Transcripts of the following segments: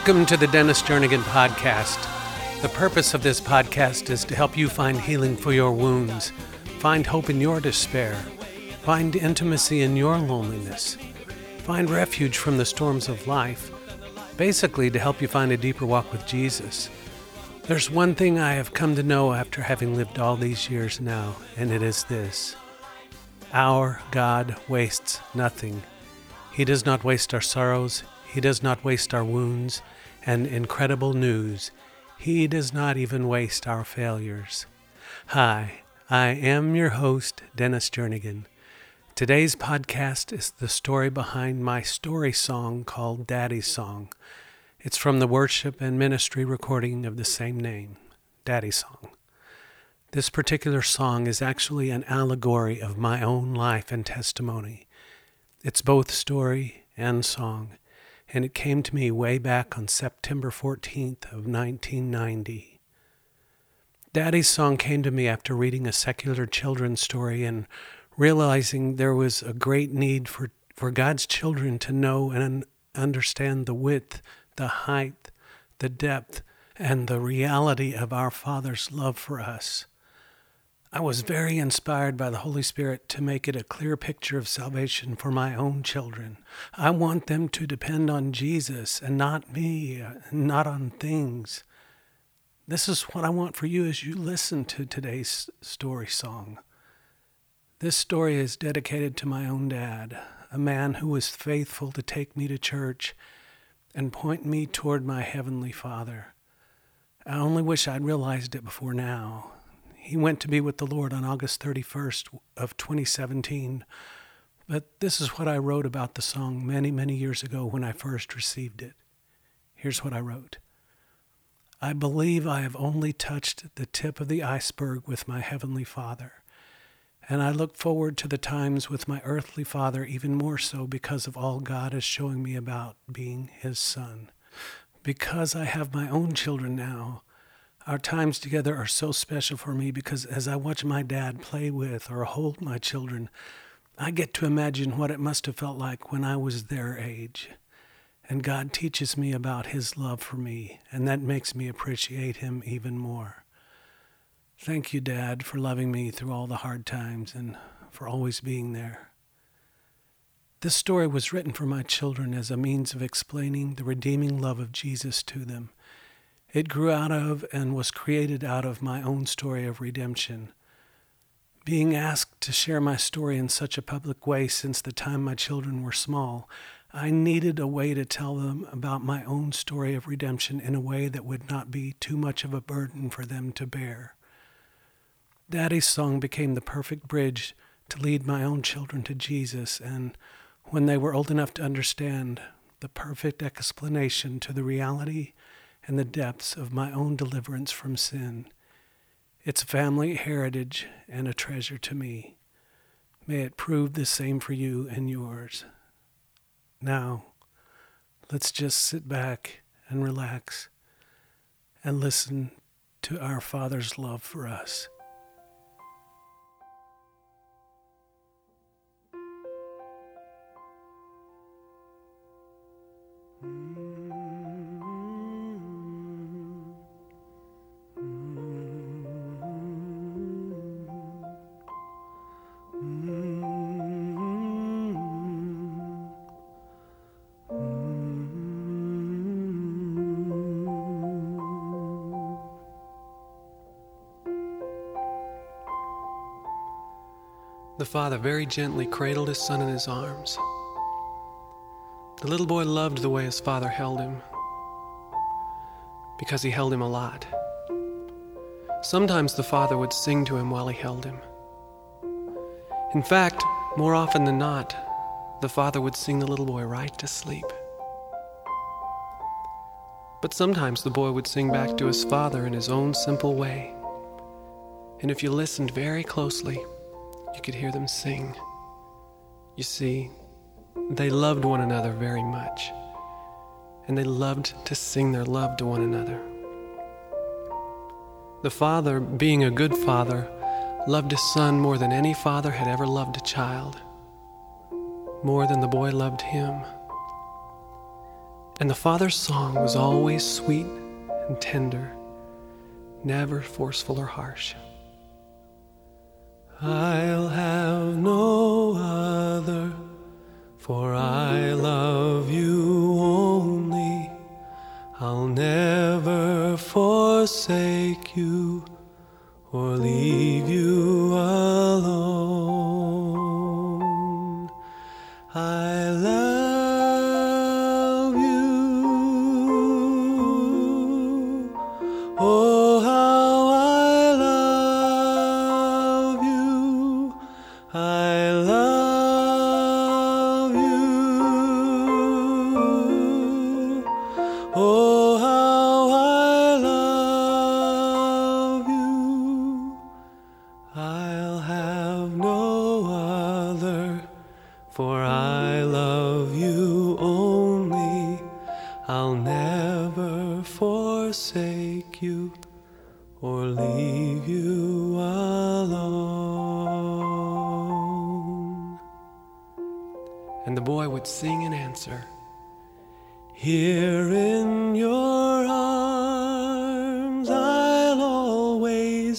Welcome to the Dennis Jernigan Podcast. The purpose of this podcast is to help you find healing for your wounds, find hope in your despair, find intimacy in your loneliness, find refuge from the storms of life, basically, to help you find a deeper walk with Jesus. There's one thing I have come to know after having lived all these years now, and it is this Our God wastes nothing. He does not waste our sorrows, He does not waste our wounds, and incredible news, He does not even waste our failures. Hi, I am your host, Dennis Jernigan. Today's podcast is the story behind my story song called Daddy's Song. It's from the worship and ministry recording of the same name, Daddy's Song. This particular song is actually an allegory of my own life and testimony. It's both story and song, and it came to me way back on September 14th of 1990. Daddy's song came to me after reading a secular children's story and realizing there was a great need for, for God's children to know and understand the width, the height, the depth, and the reality of our Father's love for us. I was very inspired by the Holy Spirit to make it a clear picture of salvation for my own children. I want them to depend on Jesus and not me, not on things. This is what I want for you as you listen to today's story song. This story is dedicated to my own dad, a man who was faithful to take me to church and point me toward my heavenly Father. I only wish I'd realized it before now. He went to be with the Lord on August 31st of 2017. But this is what I wrote about the song many, many years ago when I first received it. Here's what I wrote. I believe I have only touched the tip of the iceberg with my Heavenly Father, and I look forward to the times with my earthly Father even more so because of all God is showing me about being His Son. Because I have my own children now, our times together are so special for me because as I watch my dad play with or hold my children, I get to imagine what it must have felt like when I was their age. And God teaches me about His love for me, and that makes me appreciate Him even more. Thank you, Dad, for loving me through all the hard times and for always being there. This story was written for my children as a means of explaining the redeeming love of Jesus to them it grew out of and was created out of my own story of redemption. Being asked to share my story in such a public way since the time my children were small, I needed a way to tell them about my own story of redemption in a way that would not be too much of a burden for them to bear. Daddy's song became the perfect bridge to lead my own children to Jesus, and when they were old enough to understand, the perfect explanation to the reality and the depths of my own deliverance from sin. It's family heritage and a treasure to me. May it prove the same for you and yours. Now, let's just sit back and relax and listen to our Father's love for us. Mm. The father very gently cradled his son in his arms. The little boy loved the way his father held him because he held him a lot. Sometimes the father would sing to him while he held him. In fact, more often than not, the father would sing the little boy right to sleep. But sometimes the boy would sing back to his father in his own simple way. And if you listened very closely, you could hear them sing. You see, they loved one another very much, and they loved to sing their love to one another. The father, being a good father, loved his son more than any father had ever loved a child, more than the boy loved him. And the father's song was always sweet and tender, never forceful or harsh. I'll have no other, for I love you only. I'll never forsake you or leave you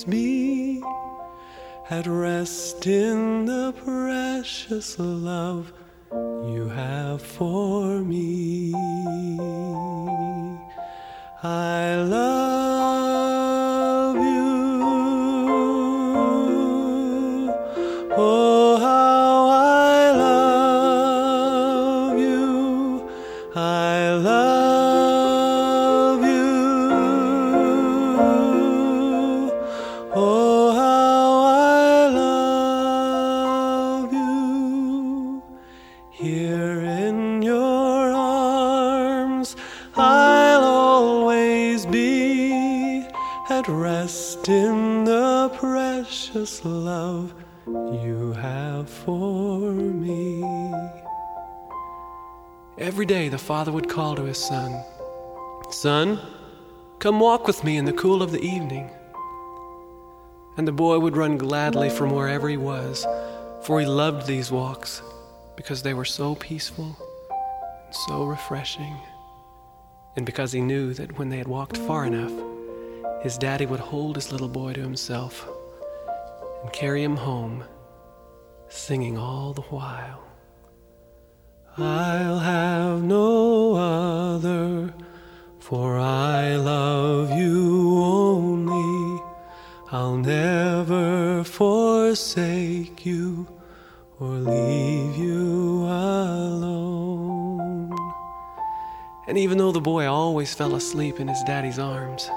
always be, at rest in the precious love you have for me. I love at rest in the precious love you have for me. Every day the father would call to his son, Son, come walk with me in the cool of the evening. And the boy would run gladly from wherever he was, for he loved these walks because they were so peaceful and so refreshing, and because he knew that when they had walked far enough, his daddy would hold his little boy to himself and carry him home, singing all the while. I'll have no other, for I love you only. I'll never forsake you or leave you alone. And even though the boy always fell asleep in his daddy's arms,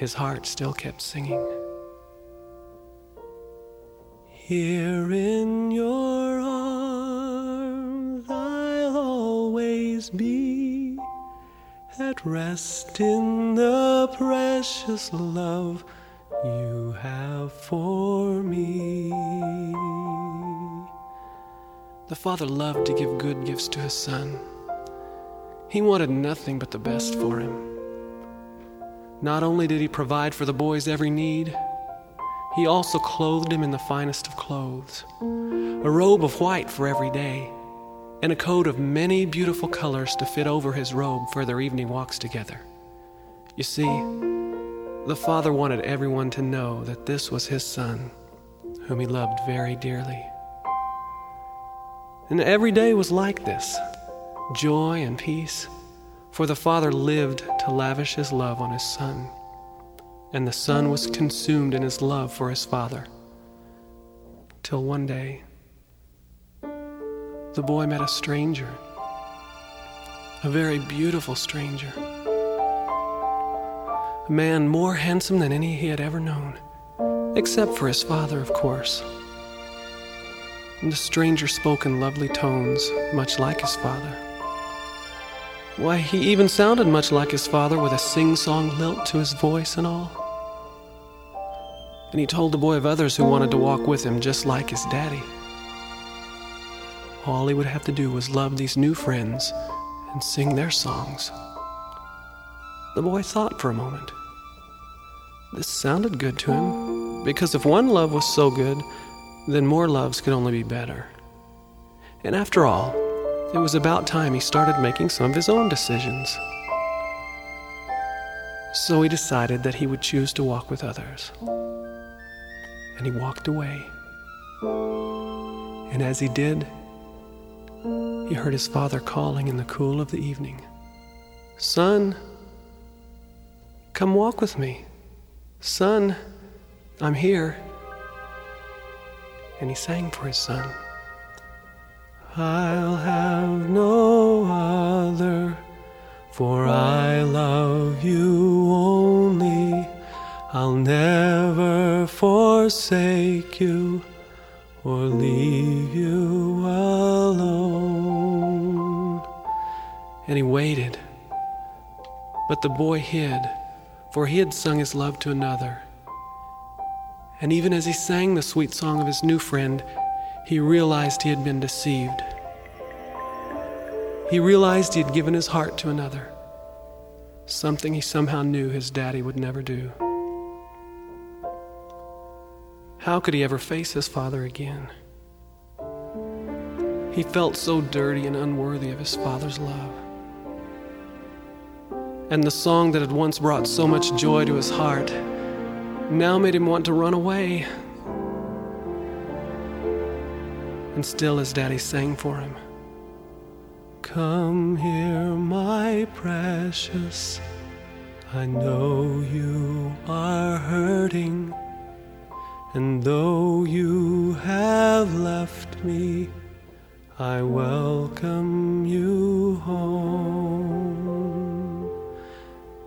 his heart still kept singing. Here in your arms I'll always be, at rest in the precious love you have for me. The father loved to give good gifts to his son. He wanted nothing but the best for him. Not only did he provide for the boy's every need, he also clothed him in the finest of clothes a robe of white for every day, and a coat of many beautiful colors to fit over his robe for their evening walks together. You see, the father wanted everyone to know that this was his son, whom he loved very dearly. And every day was like this joy and peace, for the father lived to lavish his love on his son and the son was consumed in his love for his father. Till one day, the boy met a stranger, a very beautiful stranger, a man more handsome than any he had ever known, except for his father, of course. And the stranger spoke in lovely tones, much like his father. Why, he even sounded much like his father with a sing song lilt to his voice and all. And he told the boy of others who wanted to walk with him just like his daddy. All he would have to do was love these new friends and sing their songs. The boy thought for a moment. This sounded good to him, because if one love was so good, then more loves could only be better. And after all, it was about time he started making some of his own decisions. So he decided that he would choose to walk with others. And he walked away. And as he did, he heard his father calling in the cool of the evening Son, come walk with me. Son, I'm here. And he sang for his son. I'll have no other, for I love you only. I'll never forsake you or leave you alone. And he waited, but the boy hid, for he had sung his love to another. And even as he sang the sweet song of his new friend, he realized he had been deceived. He realized he had given his heart to another, something he somehow knew his daddy would never do. How could he ever face his father again? He felt so dirty and unworthy of his father's love. And the song that had once brought so much joy to his heart now made him want to run away and still his daddy sang for him. Come here, my precious. I know you are hurting, and though you have left me, I welcome you home.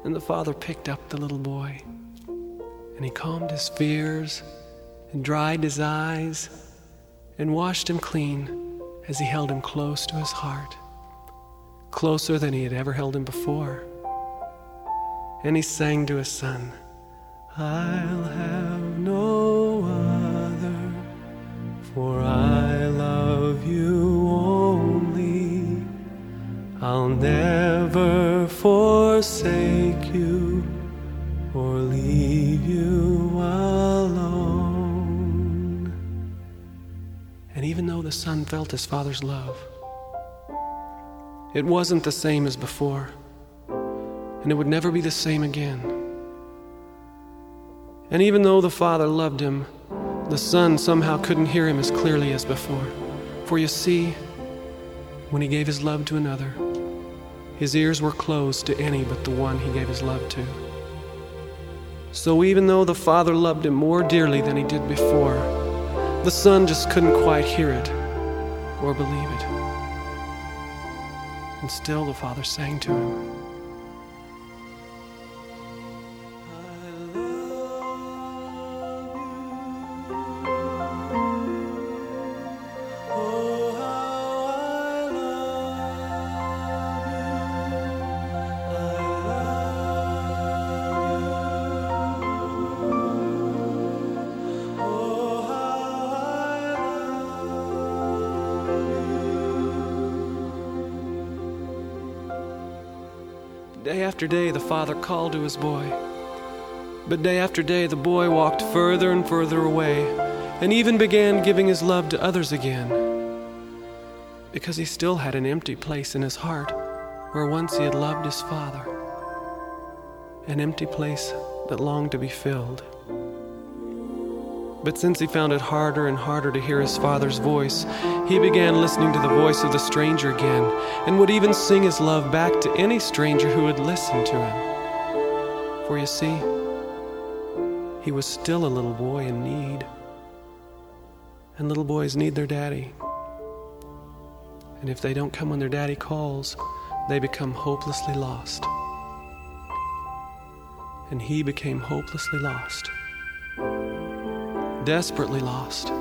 And the father picked up the little boy, and he calmed his fears and dried his eyes and washed him clean as he held him close to his heart, closer than he had ever held him before. And he sang to his son, I'll have no felt his father's love, it wasn't the same as before, and it would never be the same again. And even though the father loved him, the son somehow couldn't hear him as clearly as before. For you see, when he gave his love to another, his ears were closed to any but the one he gave his love to. So even though the father loved him more dearly than he did before, the son just couldn't quite hear it or believe it. And still the father sang to him. After day, the father called to his boy. But day after day, the boy walked further and further away, and even began giving his love to others again. Because he still had an empty place in his heart where once he had loved his father. An empty place that longed to be filled. But since he found it harder and harder to hear his father's voice, he began listening to the voice of the stranger again, and would even sing his love back to any stranger who would listen to him. For you see, he was still a little boy in need. And little boys need their daddy. And if they don't come when their daddy calls, they become hopelessly lost. And he became hopelessly lost desperately lost,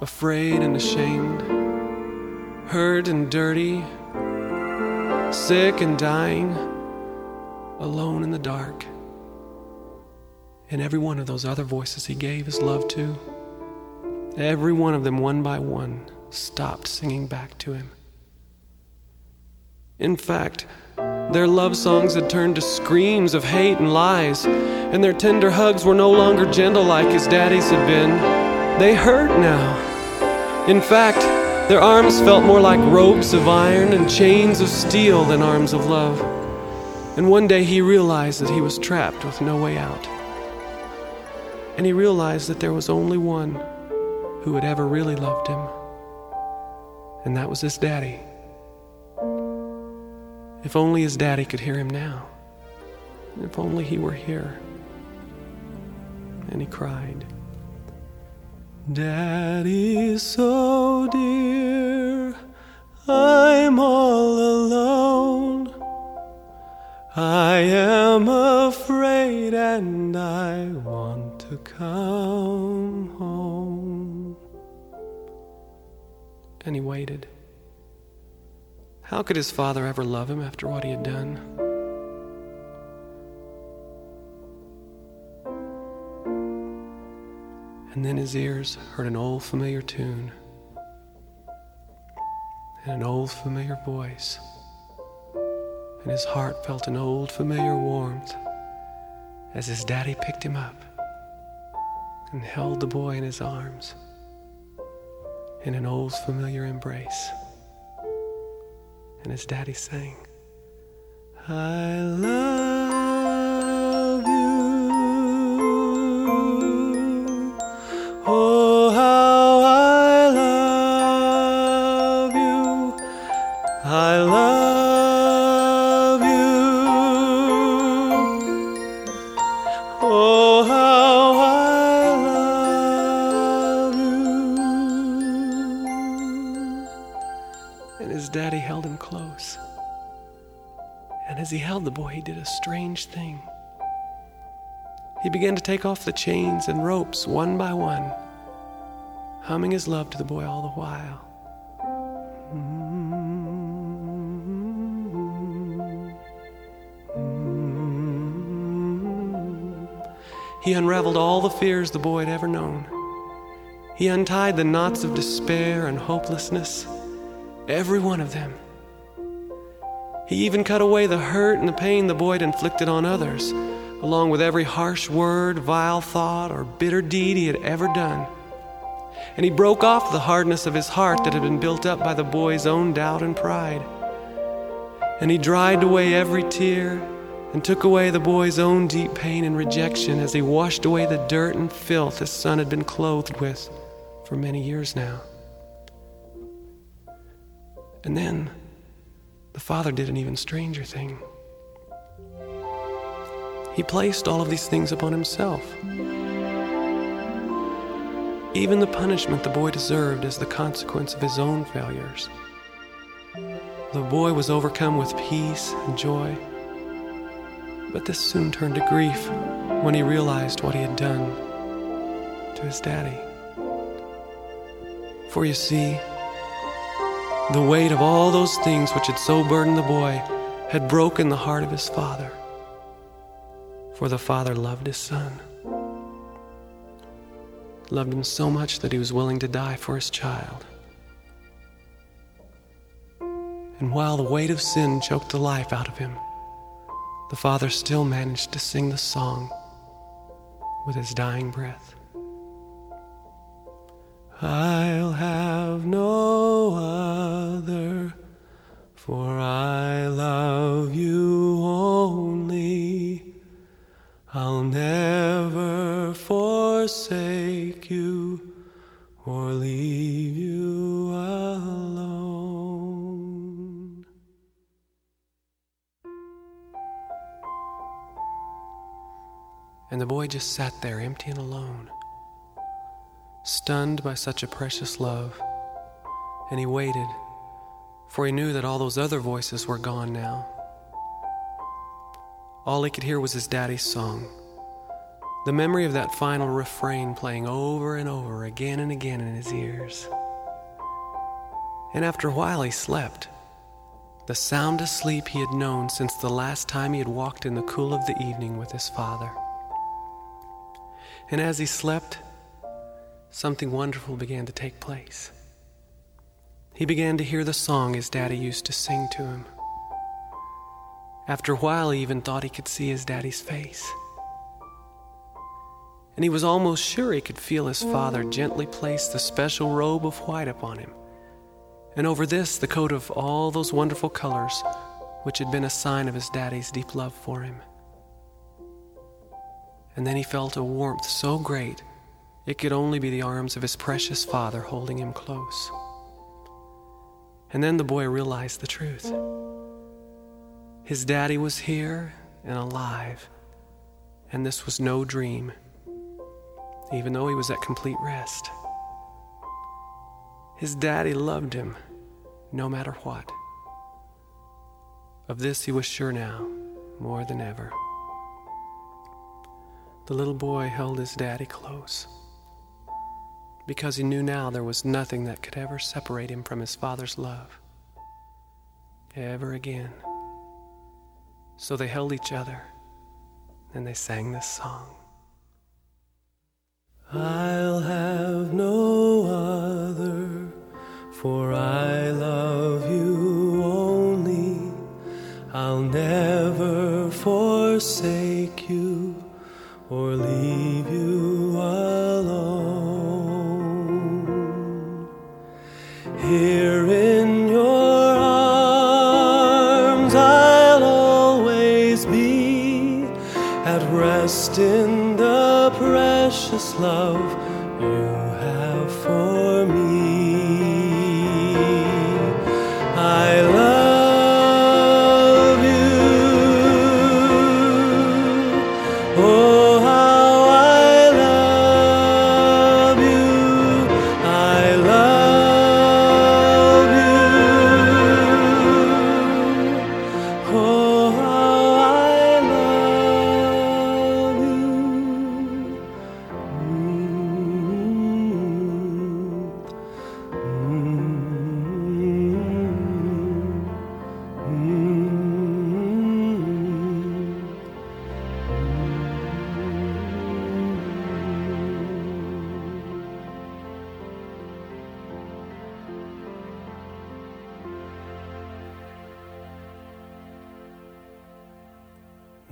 afraid and ashamed, hurt and dirty, sick and dying, alone in the dark. And every one of those other voices he gave his love to, every one of them, one by one, stopped singing back to him. In fact, their love songs had turned to screams of hate and lies, and their tender hugs were no longer gentle like his daddy's had been. They hurt now. In fact, Their arms felt more like ropes of iron and chains of steel than arms of love. And one day he realized that he was trapped with no way out. And he realized that there was only one who had ever really loved him, and that was his daddy. If only his daddy could hear him now. If only he were here. And he cried. Daddy's so dear, I'm all alone. I am afraid and I want to come home. And he waited. How could his father ever love him after what he had done? And then his ears heard an old familiar tune and an old familiar voice. And his heart felt an old familiar warmth as his daddy picked him up and held the boy in his arms in an old familiar embrace. And his daddy sang, I love you. Oh, how I love you. I love you. Oh, how I love you. And his daddy held him close. And as he held the boy, he did a strange thing. He began to take off the chains and ropes one by one, humming his love to the boy all the while. He unraveled all the fears the boy had ever known. He untied the knots of despair and hopelessness, every one of them. He even cut away the hurt and the pain the boy had inflicted on others, along with every harsh word, vile thought, or bitter deed he had ever done. And he broke off the hardness of his heart that had been built up by the boy's own doubt and pride. And he dried away every tear and took away the boy's own deep pain and rejection as he washed away the dirt and filth his son had been clothed with for many years now. And then the father did an even stranger thing. He placed all of these things upon himself. Even the punishment the boy deserved as the consequence of his own failures. The boy was overcome with peace and joy. But this soon turned to grief when he realized what he had done to his daddy. For you see, the weight of all those things which had so burdened the boy had broken the heart of his father. For the father loved his son, loved him so much that he was willing to die for his child. And while the weight of sin choked the life out of him, the father still managed to sing the song with his dying breath. I'll have no other, just sat there empty and alone stunned by such a precious love. And he waited, for he knew that all those other voices were gone now. All he could hear was his daddy's song, the memory of that final refrain playing over and over again and again in his ears. And after a while, he slept, the soundest sleep he had known since the last time he had walked in the cool of the evening with his father. And as he slept, something wonderful began to take place. He began to hear the song his daddy used to sing to him. After a while, he even thought he could see his daddy's face. And he was almost sure he could feel his father gently place the special robe of white upon him and over this the coat of all those wonderful colors which had been a sign of his daddy's deep love for him. And then he felt a warmth so great it could only be the arms of his precious father holding him close. And then the boy realized the truth. His daddy was here and alive, and this was no dream, even though he was at complete rest. His daddy loved him no matter what. Of this he was sure now, more than ever. The little boy held his daddy close because he knew now there was nothing that could ever separate him from his father's love. Ever again. So they held each other and they sang this song. I'll have no other, for I rest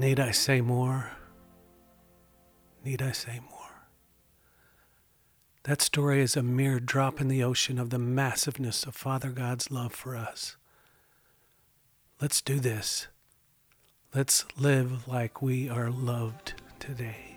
Need I say more? Need I say more? That story is a mere drop in the ocean of the massiveness of Father God's love for us. Let's do this. Let's live like we are loved today.